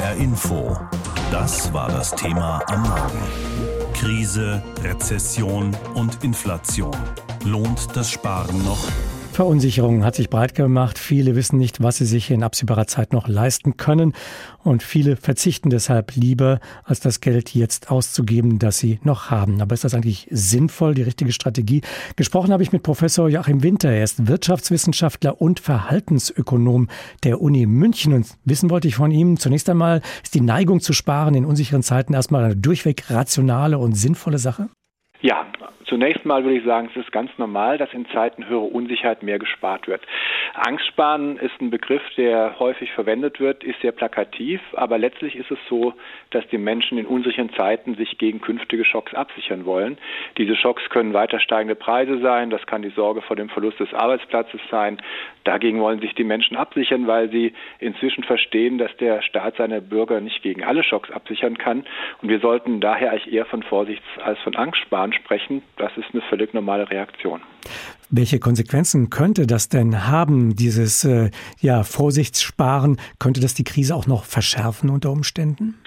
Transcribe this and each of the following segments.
HR Info. Das war das Thema am Morgen. Krise, Rezession und Inflation. Lohnt das Sparen noch? Verunsicherung hat sich breit gemacht. Viele wissen nicht, was sie sich in absehbarer Zeit noch leisten können. Und viele verzichten deshalb lieber, als das Geld jetzt auszugeben, das sie noch haben. Aber ist das eigentlich sinnvoll, die richtige Strategie? Gesprochen habe ich mit Professor Joachim Winter. Er ist Wirtschaftswissenschaftler und Verhaltensökonom der Uni München. Und wissen wollte ich von ihm zunächst einmal, ist die Neigung zu sparen in unsicheren Zeiten erstmal eine durchweg rationale und sinnvolle Sache? Ja, Zunächst mal würde ich sagen, es ist ganz normal, dass in Zeiten höherer Unsicherheit mehr gespart wird. Angstsparen ist ein Begriff, der häufig verwendet wird, ist sehr plakativ, aber letztlich ist es so, dass die Menschen in unsicheren Zeiten sich gegen künftige Schocks absichern wollen. Diese Schocks können weiter steigende Preise sein, das kann die Sorge vor dem Verlust des Arbeitsplatzes sein. Dagegen wollen sich die Menschen absichern, weil sie inzwischen verstehen, dass der Staat seine Bürger nicht gegen alle Schocks absichern kann. Und wir sollten daher eigentlich eher von Vorsichts- als von Angstsparen sprechen. Das ist eine völlig normale Reaktion. Welche Konsequenzen könnte das denn haben, dieses äh, ja, Vorsichtssparen? Könnte das die Krise auch noch verschärfen unter Umständen?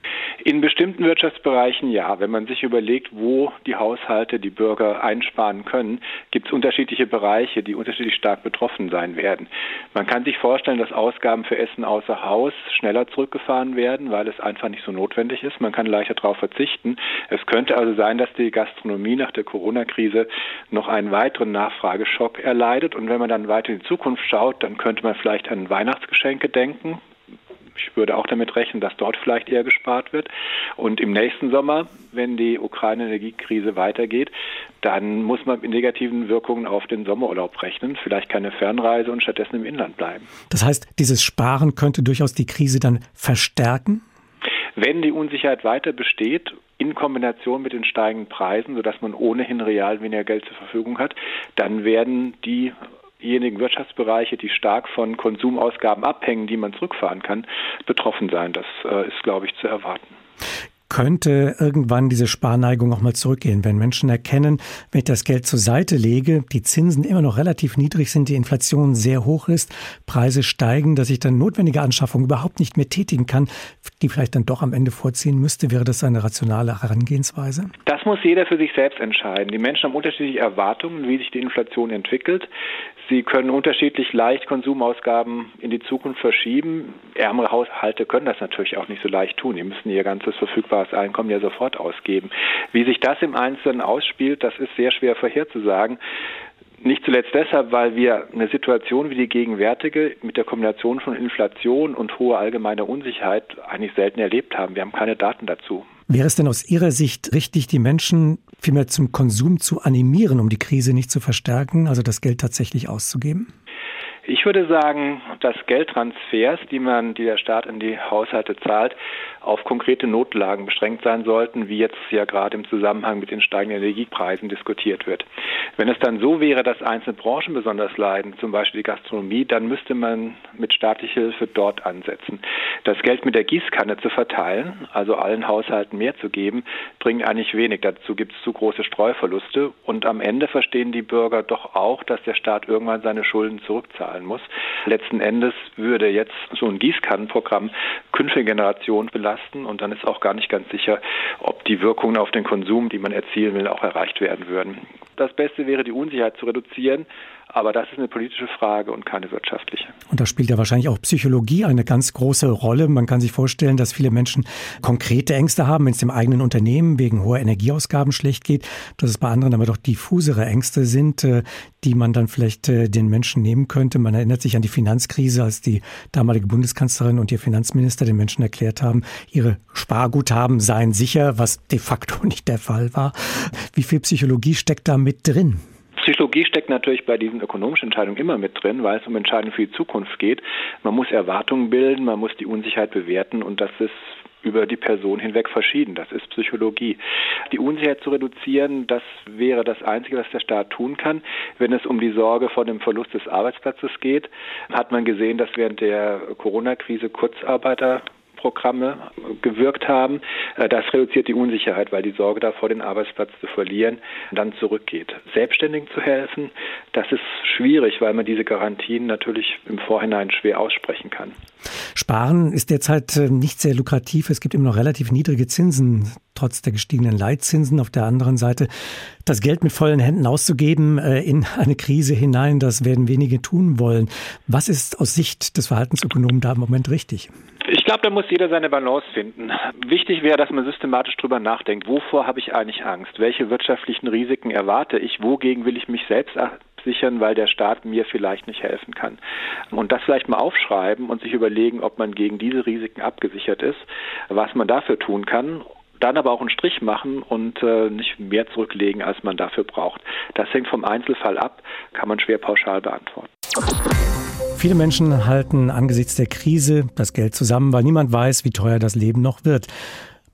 In bestimmten Wirtschaftsbereichen ja. Wenn man sich überlegt, wo die Haushalte, die Bürger einsparen können, gibt es unterschiedliche Bereiche, die unterschiedlich stark betroffen sein werden. Man kann sich vorstellen, dass Ausgaben für Essen außer Haus schneller zurückgefahren werden, weil es einfach nicht so notwendig ist. Man kann leichter darauf verzichten. Es könnte also sein, dass die Gastronomie nach der Corona-Krise noch einen weiteren Nachfrageschock erleidet. Und wenn man dann weiter in die Zukunft schaut, dann könnte man vielleicht an Weihnachtsgeschenke denken ich würde auch damit rechnen, dass dort vielleicht eher gespart wird. Und im nächsten Sommer, wenn die Ukraine-Energiekrise weitergeht, dann muss man mit negativen Wirkungen auf den Sommerurlaub rechnen. Vielleicht keine Fernreise und stattdessen im Inland bleiben. Das heißt, dieses Sparen könnte durchaus die Krise dann verstärken? Wenn die Unsicherheit weiter besteht, in Kombination mit den steigenden Preisen, sodass man ohnehin real weniger Geld zur Verfügung hat, dann werden die diejenigen Wirtschaftsbereiche, die stark von Konsumausgaben abhängen, die man zurückfahren kann, betroffen sein. Das äh, ist, glaube ich, zu erwarten könnte irgendwann diese Sparneigung auch mal zurückgehen, wenn Menschen erkennen, wenn ich das Geld zur Seite lege, die Zinsen immer noch relativ niedrig sind, die Inflation sehr hoch ist, Preise steigen, dass ich dann notwendige Anschaffungen überhaupt nicht mehr tätigen kann, die vielleicht dann doch am Ende vorziehen müsste, wäre das eine rationale Herangehensweise? Das muss jeder für sich selbst entscheiden. Die Menschen haben unterschiedliche Erwartungen, wie sich die Inflation entwickelt. Sie können unterschiedlich leicht Konsumausgaben in die Zukunft verschieben. Ärmere Haushalte können das natürlich auch nicht so leicht tun. Die müssen ihr ganzes verfügbares Einkommen ja sofort ausgeben. Wie sich das im Einzelnen ausspielt, das ist sehr schwer vorherzusagen. Nicht zuletzt deshalb, weil wir eine Situation wie die gegenwärtige mit der Kombination von Inflation und hoher allgemeiner Unsicherheit eigentlich selten erlebt haben. Wir haben keine Daten dazu. Wäre es denn aus Ihrer Sicht richtig, die Menschen vielmehr zum Konsum zu animieren, um die Krise nicht zu verstärken, also das Geld tatsächlich auszugeben? Ich würde sagen, dass Geldtransfers, die man, die der Staat in die Haushalte zahlt, auf konkrete Notlagen beschränkt sein sollten, wie jetzt ja gerade im Zusammenhang mit den steigenden Energiepreisen diskutiert wird. Wenn es dann so wäre, dass einzelne Branchen besonders leiden, zum Beispiel die Gastronomie, dann müsste man mit staatlicher Hilfe dort ansetzen. Das Geld mit der Gießkanne zu verteilen, also allen Haushalten mehr zu geben, bringt eigentlich wenig. Dazu gibt es zu große Streuverluste und am Ende verstehen die Bürger doch auch, dass der Staat irgendwann seine Schulden zurückzahlt zahlen muss. Letzten Endes würde jetzt so ein Gießkannenprogramm künftige Generationen belasten und dann ist auch gar nicht ganz sicher, ob die Wirkungen auf den Konsum, die man erzielen will, auch erreicht werden würden. Das Beste wäre, die Unsicherheit zu reduzieren, aber das ist eine politische Frage und keine wirtschaftliche. Und da spielt ja wahrscheinlich auch Psychologie eine ganz große Rolle. Man kann sich vorstellen, dass viele Menschen konkrete Ängste haben, wenn es dem eigenen Unternehmen wegen hoher Energieausgaben schlecht geht, dass es bei anderen aber doch diffusere Ängste sind, äh, die man dann vielleicht äh, den Menschen nehmen könnte. Man erinnert sich an die Finanzkrise, als die damalige Bundeskanzlerin und ihr Finanzminister den Menschen erklärt haben, ihre Sparguthaben seien sicher, was de facto nicht der Fall war. Wie viel Psychologie steckt da mit drin? Psychologie steckt natürlich bei diesen ökonomischen Entscheidungen immer mit drin, weil es um Entscheidungen für die Zukunft geht. Man muss Erwartungen bilden, man muss die Unsicherheit bewerten und das ist über die Person hinweg verschieden. Das ist Psychologie. Die Unsicherheit zu reduzieren, das wäre das Einzige, was der Staat tun kann. Wenn es um die Sorge vor dem Verlust des Arbeitsplatzes geht, hat man gesehen, dass während der Corona-Krise Kurzarbeiter Hilfsprogramme gewirkt haben. Äh, das reduziert die Unsicherheit, weil die Sorge davor, den Arbeitsplatz zu verlieren, dann zurückgeht. Selbstständigen zu helfen, das ist schwierig, weil man diese Garantien natürlich im Vorhinein schwer aussprechen kann. Sparen ist derzeit äh, nicht sehr lukrativ. Es gibt immer noch relativ niedrige Zinsen, trotz der gestiegenen Leitzinsen. Auf der anderen Seite, das Geld mit vollen Händen auszugeben äh, in eine Krise hinein, das werden wenige tun wollen. Was ist aus Sicht des Verhaltensökonomen da im Moment richtig? Ich glaube, da muss jeder seine Balance finden. Wichtig wäre, dass man systematisch drüber nachdenkt. Wovor habe ich eigentlich Angst? Welche wirtschaftlichen Risiken erwarte ich? Wogegen will ich mich selbst absichern, weil der Staat mir vielleicht nicht helfen kann? Und das vielleicht mal aufschreiben und sich überlegen, ob man gegen diese Risiken abgesichert ist, was man dafür tun kann dann aber auch einen Strich machen und äh, nicht mehr zurücklegen, als man dafür braucht. Das hängt vom Einzelfall ab, kann man schwer pauschal beantworten. Viele Menschen halten angesichts der Krise das Geld zusammen, weil niemand weiß, wie teuer das Leben noch wird.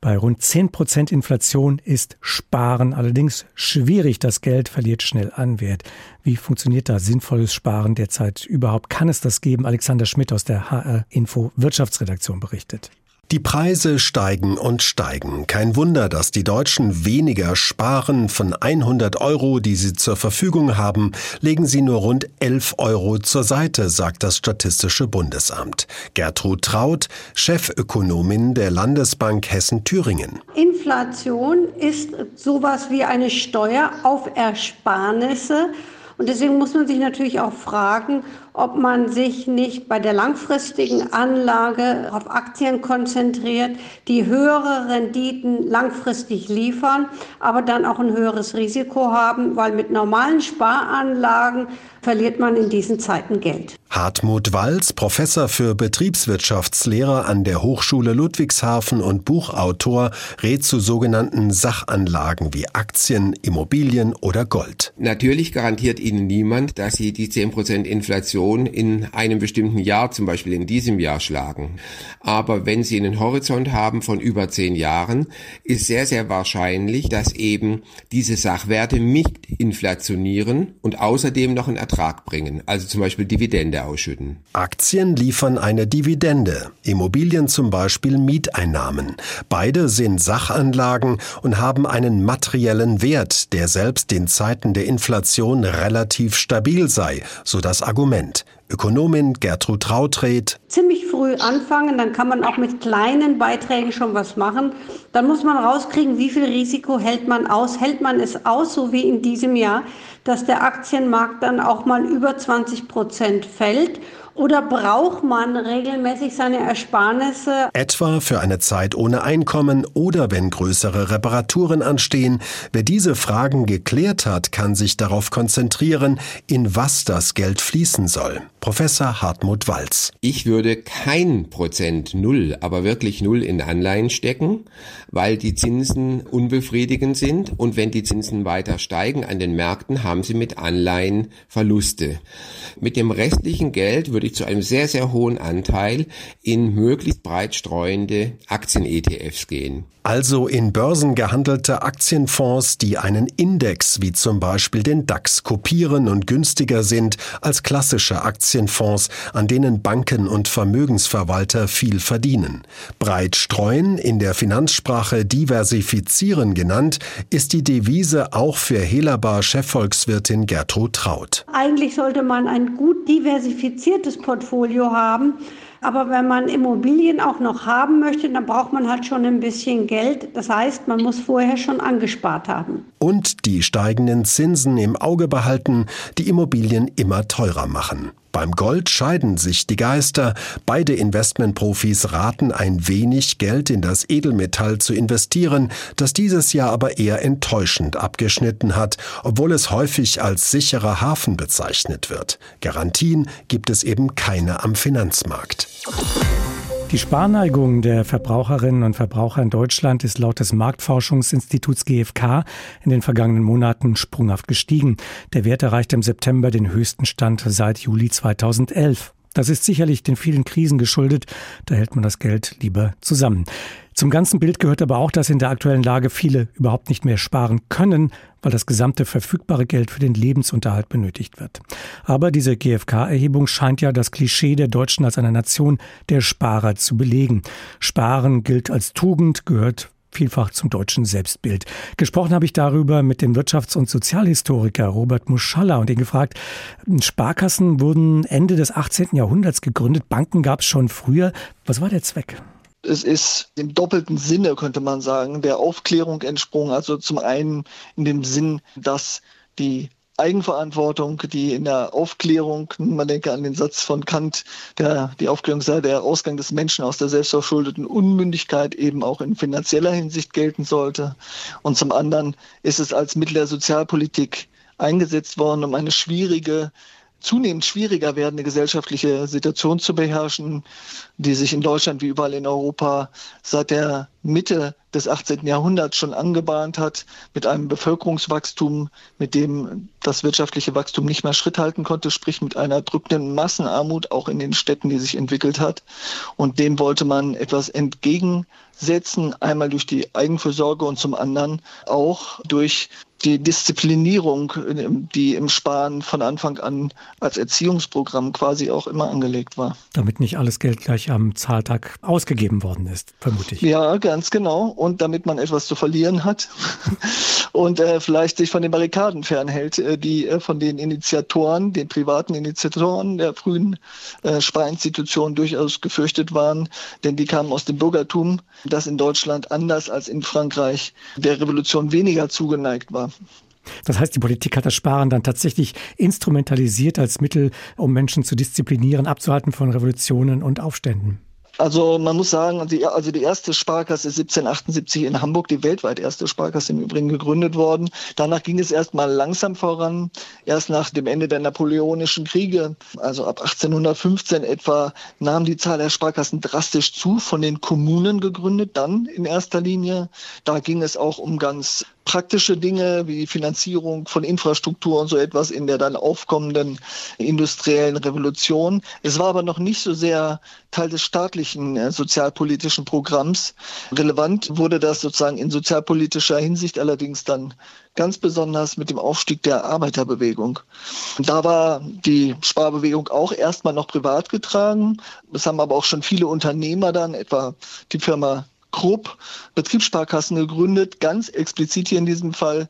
Bei rund 10 Prozent Inflation ist Sparen allerdings schwierig. Das Geld verliert schnell an Wert. Wie funktioniert da sinnvolles Sparen derzeit überhaupt? Kann es das geben? Alexander Schmidt aus der HR Info Wirtschaftsredaktion berichtet. Die Preise steigen und steigen. Kein Wunder, dass die Deutschen weniger sparen. Von 100 Euro, die sie zur Verfügung haben, legen sie nur rund 11 Euro zur Seite, sagt das Statistische Bundesamt. Gertrud Traut, Chefökonomin der Landesbank Hessen-Thüringen. Inflation ist sowas wie eine Steuer auf Ersparnisse. Und deswegen muss man sich natürlich auch fragen, ob man sich nicht bei der langfristigen Anlage auf Aktien konzentriert, die höhere Renditen langfristig liefern, aber dann auch ein höheres Risiko haben, weil mit normalen Sparanlagen verliert man in diesen Zeiten Geld. Hartmut Walz, Professor für Betriebswirtschaftslehre an der Hochschule Ludwigshafen und Buchautor, rät zu sogenannten Sachanlagen wie Aktien, Immobilien oder Gold. Natürlich garantiert Ihnen niemand, dass Sie die 10% Inflation in einem bestimmten Jahr, zum Beispiel in diesem Jahr, schlagen. Aber wenn Sie einen Horizont haben von über 10 Jahren, ist sehr, sehr wahrscheinlich, dass eben diese Sachwerte nicht inflationieren und außerdem noch ein Ertrag bringen, also zum Beispiel Dividende ausschütten. Aktien liefern eine Dividende, Immobilien zum Beispiel Mieteinnahmen. Beide sind Sachanlagen und haben einen materiellen Wert, der selbst in Zeiten der Inflation relativ stabil sei, so das Argument. Ökonomin Gertrud Trautred. Ziemlich früh anfangen, dann kann man auch mit kleinen Beiträgen schon was machen. Dann muss man rauskriegen, wie viel Risiko hält man aus. Hält man es aus, so wie in diesem Jahr, dass der Aktienmarkt dann auch mal über 20 Prozent fällt oder braucht man regelmäßig seine Ersparnisse? Etwa für eine Zeit ohne Einkommen oder wenn größere Reparaturen anstehen. Wer diese Fragen geklärt hat, kann sich darauf konzentrieren, in was das Geld fließen soll. Professor Hartmut Walz. Ich würde kein Prozent Null, aber wirklich Null in Anleihen stecken, weil die Zinsen unbefriedigend sind und wenn die Zinsen weiter steigen an den Märkten, haben sie mit Anleihen Verluste. Mit dem restlichen Geld würde ich zu einem sehr, sehr hohen Anteil in möglichst breit streuende Aktien-ETFs gehen. Also in börsengehandelte Aktienfonds, die einen Index wie zum Beispiel den DAX kopieren und günstiger sind als klassische Aktienfonds, an denen Banken und Vermögensverwalter viel verdienen. Breit streuen, in der Finanzsprache diversifizieren genannt, ist die Devise auch für Hellerbar Chefvolkswirtin Gertrud Traut. Eigentlich sollte man ein gut diversifiziertes Portfolio haben. Aber wenn man Immobilien auch noch haben möchte, dann braucht man halt schon ein bisschen Geld. Das heißt, man muss vorher schon angespart haben. Und die steigenden Zinsen im Auge behalten, die Immobilien immer teurer machen. Beim Gold scheiden sich die Geister. Beide Investmentprofis raten, ein wenig Geld in das Edelmetall zu investieren, das dieses Jahr aber eher enttäuschend abgeschnitten hat, obwohl es häufig als sicherer Hafen bezeichnet wird. Garantien gibt es eben keine am Finanzmarkt. Die Sparneigung der Verbraucherinnen und Verbraucher in Deutschland ist laut des Marktforschungsinstituts GfK in den vergangenen Monaten sprunghaft gestiegen. Der Wert erreichte im September den höchsten Stand seit Juli 2011. Das ist sicherlich den vielen Krisen geschuldet. Da hält man das Geld lieber zusammen. Zum ganzen Bild gehört aber auch, dass in der aktuellen Lage viele überhaupt nicht mehr sparen können, weil das gesamte verfügbare Geld für den Lebensunterhalt benötigt wird. Aber diese GfK-Erhebung scheint ja das Klischee der Deutschen als einer Nation der Sparer zu belegen. Sparen gilt als Tugend, gehört vielfach zum deutschen Selbstbild. Gesprochen habe ich darüber mit dem Wirtschafts- und Sozialhistoriker Robert Muschalla und ihn gefragt, Sparkassen wurden Ende des 18. Jahrhunderts gegründet, Banken gab es schon früher. Was war der Zweck? Es ist im doppelten Sinne, könnte man sagen, der Aufklärung entsprungen. Also zum einen in dem Sinn, dass die Eigenverantwortung, die in der Aufklärung, man denke an den Satz von Kant, der, die Aufklärung sei der Ausgang des Menschen aus der selbstverschuldeten Unmündigkeit eben auch in finanzieller Hinsicht gelten sollte. Und zum anderen ist es als Mittel der Sozialpolitik eingesetzt worden, um eine schwierige zunehmend schwieriger werdende gesellschaftliche Situation zu beherrschen, die sich in Deutschland wie überall in Europa seit der Mitte des 18. Jahrhunderts schon angebahnt hat, mit einem Bevölkerungswachstum, mit dem das wirtschaftliche Wachstum nicht mehr Schritt halten konnte, sprich mit einer drückenden Massenarmut auch in den Städten, die sich entwickelt hat. Und dem wollte man etwas entgegensetzen, einmal durch die Eigenfürsorge und zum anderen auch durch die Disziplinierung, die im Sparen von Anfang an als Erziehungsprogramm quasi auch immer angelegt war. Damit nicht alles Geld gleich am Zahltag ausgegeben worden ist, vermute ich. Ja, ganz genau. Und damit man etwas zu verlieren hat und äh, vielleicht sich von den Barrikaden fernhält, äh, die äh, von den Initiatoren, den privaten Initiatoren der frühen äh, Sparinstitutionen durchaus gefürchtet waren, denn die kamen aus dem Bürgertum, das in Deutschland anders als in Frankreich der Revolution weniger zugeneigt war. Das heißt, die Politik hat das Sparen dann tatsächlich instrumentalisiert als Mittel, um Menschen zu disziplinieren, abzuhalten von Revolutionen und Aufständen. Also man muss sagen, die, also die erste Sparkasse ist 1778 in Hamburg, die weltweit erste Sparkasse im Übrigen gegründet worden. Danach ging es erstmal langsam voran. Erst nach dem Ende der Napoleonischen Kriege, also ab 1815 etwa, nahm die Zahl der Sparkassen drastisch zu, von den Kommunen gegründet, dann in erster Linie. Da ging es auch um ganz praktische Dinge wie Finanzierung von Infrastruktur und so etwas in der dann aufkommenden industriellen Revolution. Es war aber noch nicht so sehr Teil des staatlichen äh, sozialpolitischen Programms. Relevant wurde das sozusagen in sozialpolitischer Hinsicht allerdings dann ganz besonders mit dem Aufstieg der Arbeiterbewegung. Da war die Sparbewegung auch erstmal noch privat getragen. Es haben aber auch schon viele Unternehmer dann, etwa die Firma Krupp Betriebssparkassen gegründet, ganz explizit hier in diesem Fall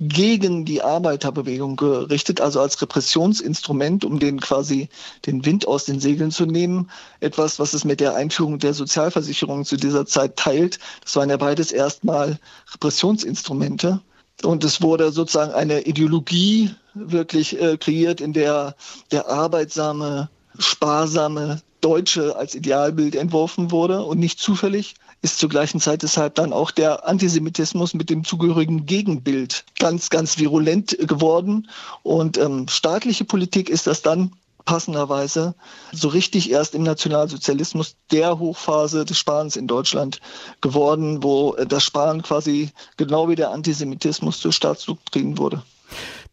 gegen die Arbeiterbewegung gerichtet, also als Repressionsinstrument, um den quasi den Wind aus den Segeln zu nehmen. Etwas, was es mit der Einführung der Sozialversicherung zu dieser Zeit teilt. Das waren ja beides erstmal Repressionsinstrumente. Und es wurde sozusagen eine Ideologie wirklich äh, kreiert, in der der arbeitsame, sparsame Deutsche als Idealbild entworfen wurde und nicht zufällig ist zur gleichen Zeit deshalb dann auch der Antisemitismus mit dem zugehörigen Gegenbild ganz, ganz virulent geworden. Und ähm, staatliche Politik ist das dann passenderweise so richtig erst im Nationalsozialismus der Hochphase des Sparens in Deutschland geworden, wo das Sparen quasi genau wie der Antisemitismus zur Staatsdoktrin wurde.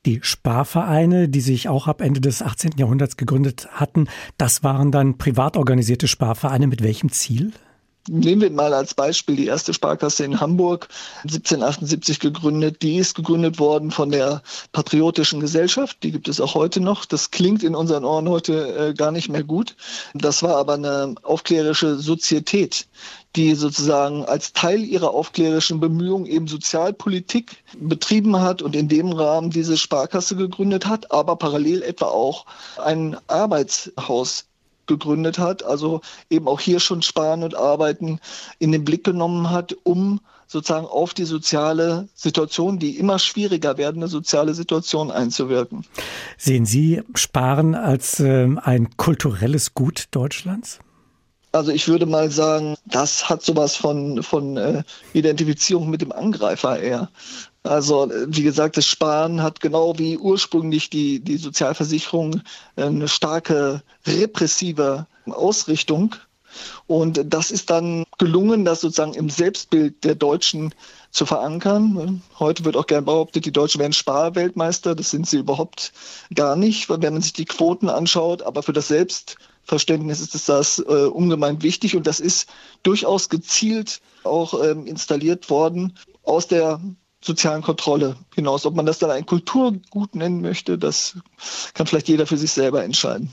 Die Sparvereine, die sich auch ab Ende des 18. Jahrhunderts gegründet hatten, das waren dann privat organisierte Sparvereine mit welchem Ziel? Nehmen wir mal als Beispiel die erste Sparkasse in Hamburg, 1778 gegründet. Die ist gegründet worden von der Patriotischen Gesellschaft. Die gibt es auch heute noch. Das klingt in unseren Ohren heute äh, gar nicht mehr gut. Das war aber eine aufklärische Sozietät, die sozusagen als Teil ihrer aufklärischen Bemühungen eben Sozialpolitik betrieben hat und in dem Rahmen diese Sparkasse gegründet hat, aber parallel etwa auch ein Arbeitshaus gegründet hat, also eben auch hier schon Sparen und Arbeiten in den Blick genommen hat, um sozusagen auf die soziale Situation, die immer schwieriger werdende soziale Situation einzuwirken. Sehen Sie Sparen als äh, ein kulturelles Gut Deutschlands? Also ich würde mal sagen, das hat sowas von, von äh, Identifizierung mit dem Angreifer eher. Also wie gesagt, das Sparen hat genau wie ursprünglich die, die Sozialversicherung eine starke repressive Ausrichtung. Und das ist dann gelungen, das sozusagen im Selbstbild der Deutschen zu verankern. Heute wird auch gern behauptet, die Deutschen wären Sparweltmeister. Das sind sie überhaupt gar nicht, wenn man sich die Quoten anschaut. Aber für das Selbst Verständnis ist das äh, ungemein wichtig und das ist durchaus gezielt auch ähm, installiert worden aus der sozialen Kontrolle hinaus. Ob man das dann ein Kulturgut nennen möchte, das kann vielleicht jeder für sich selber entscheiden.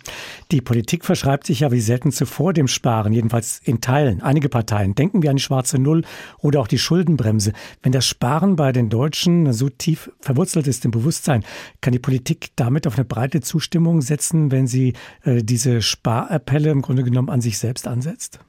Die Politik verschreibt sich ja wie selten zuvor dem Sparen, jedenfalls in Teilen. Einige Parteien denken wir an die schwarze Null oder auch die Schuldenbremse. Wenn das Sparen bei den Deutschen so tief verwurzelt ist im Bewusstsein, kann die Politik damit auf eine breite Zustimmung setzen, wenn sie äh, diese Sparappelle im Grunde genommen an sich selbst ansetzt?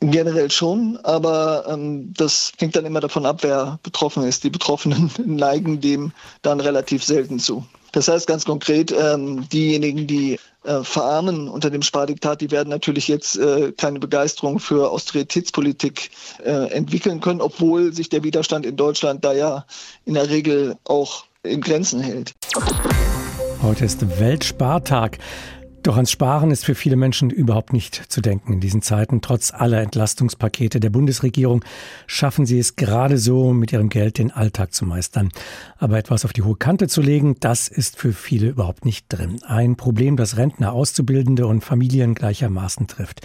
Generell schon, aber ähm, das hängt dann immer davon ab, wer betroffen ist. Die Betroffenen neigen dem dann relativ selten zu. Das heißt ganz konkret, ähm, diejenigen, die äh, verarmen unter dem Spardiktat, die werden natürlich jetzt äh, keine Begeisterung für Austeritätspolitik äh, entwickeln können, obwohl sich der Widerstand in Deutschland da ja in der Regel auch in Grenzen hält. Heute ist Weltspartag. Doch ans Sparen ist für viele Menschen überhaupt nicht zu denken in diesen Zeiten. Trotz aller Entlastungspakete der Bundesregierung schaffen sie es gerade so, mit ihrem Geld den Alltag zu meistern. Aber etwas auf die hohe Kante zu legen, das ist für viele überhaupt nicht drin. Ein Problem, das Rentner, Auszubildende und Familien gleichermaßen trifft.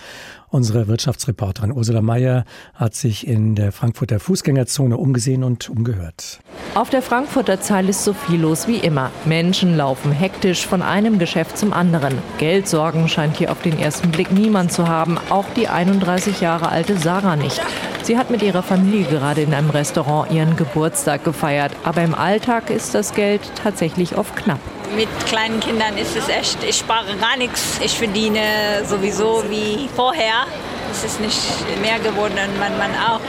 Unsere Wirtschaftsreporterin Ursula Mayer hat sich in der Frankfurter Fußgängerzone umgesehen und umgehört. Auf der Frankfurter Zeil ist so viel los wie immer. Menschen laufen hektisch von einem Geschäft zum anderen. Geldsorgen scheint hier auf den ersten Blick niemand zu haben, auch die 31 Jahre alte Sarah nicht. Sie hat mit ihrer Familie gerade in einem Restaurant ihren Geburtstag gefeiert, aber im Alltag ist das Geld tatsächlich oft knapp. Mit kleinen Kindern ist es echt, ich spare gar nichts. Ich verdiene sowieso wie vorher. Es ist nicht mehr geworden, mein Mann auch.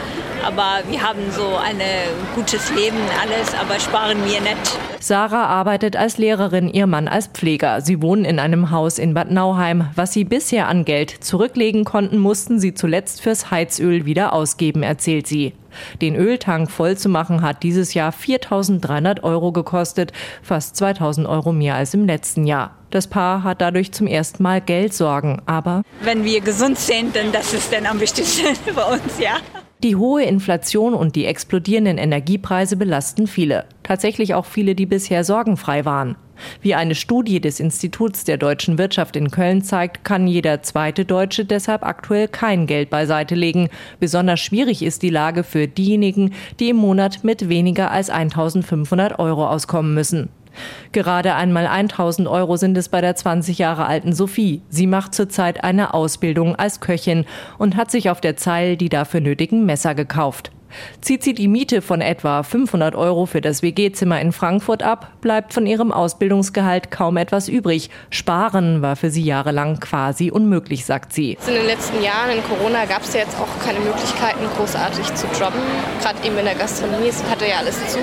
Aber wir haben so ein gutes Leben, alles, aber sparen wir nicht. Sarah arbeitet als Lehrerin, ihr Mann als Pfleger. Sie wohnen in einem Haus in Bad Nauheim. Was sie bisher an Geld zurücklegen konnten, mussten sie zuletzt fürs Heizöl wieder ausgeben, erzählt sie. Den Öltank voll zu machen hat dieses Jahr 4.300 Euro gekostet, fast 2.000 Euro mehr als im letzten Jahr. Das Paar hat dadurch zum ersten Mal Geldsorgen, aber wenn wir gesund sind, dann das ist dann am wichtigsten für uns, ja. Die hohe Inflation und die explodierenden Energiepreise belasten viele. Tatsächlich auch viele, die bisher sorgenfrei waren. Wie eine Studie des Instituts der deutschen Wirtschaft in Köln zeigt, kann jeder zweite Deutsche deshalb aktuell kein Geld beiseite legen. Besonders schwierig ist die Lage für diejenigen, die im Monat mit weniger als 1500 Euro auskommen müssen. Gerade einmal 1000 Euro sind es bei der 20 Jahre alten Sophie. Sie macht zurzeit eine Ausbildung als Köchin und hat sich auf der Zeil die dafür nötigen Messer gekauft. Zieht sie die Miete von etwa 500 Euro für das WG-Zimmer in Frankfurt ab, bleibt von ihrem Ausbildungsgehalt kaum etwas übrig. Sparen war für sie jahrelang quasi unmöglich, sagt sie. In den letzten Jahren in Corona gab es ja jetzt auch keine Möglichkeiten, großartig zu jobben. Gerade eben in der Gastronomie hatte ja alles zu.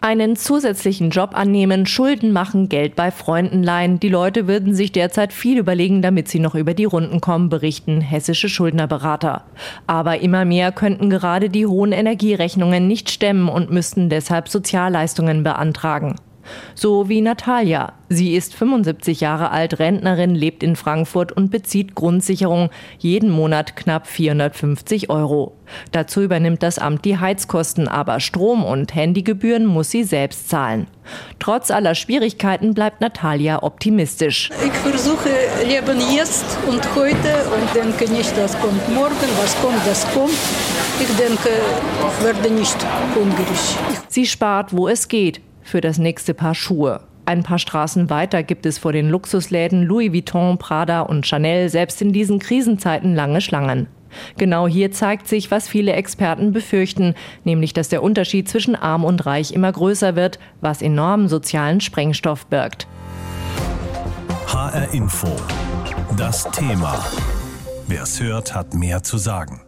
Einen zusätzlichen Job annehmen, Schulden machen, Geld bei Freunden leihen. Die Leute würden sich derzeit viel überlegen, damit sie noch über die Runden kommen, berichten hessische Schuldnerberater. Aber immer mehr könnten gerade die hohen Energie Energierechnungen nicht stemmen und müssten deshalb Sozialleistungen beantragen. So wie Natalia. Sie ist 75 Jahre alt, Rentnerin, lebt in Frankfurt und bezieht Grundsicherung, jeden Monat knapp 450 Euro. Dazu übernimmt das Amt die Heizkosten, aber Strom- und Handygebühren muss sie selbst zahlen. Trotz aller Schwierigkeiten bleibt Natalia optimistisch. Ich versuche Leben jetzt und heute und denke nicht, das kommt morgen, was kommt, das kommt. Ich denke, ich werde nicht hungrig. Sie spart, wo es geht, für das nächste Paar Schuhe. Ein paar Straßen weiter gibt es vor den Luxusläden Louis Vuitton, Prada und Chanel selbst in diesen Krisenzeiten lange Schlangen. Genau hier zeigt sich, was viele Experten befürchten, nämlich dass der Unterschied zwischen arm und reich immer größer wird, was enormen sozialen Sprengstoff birgt. HR Info. Das Thema. Wer es hört, hat mehr zu sagen.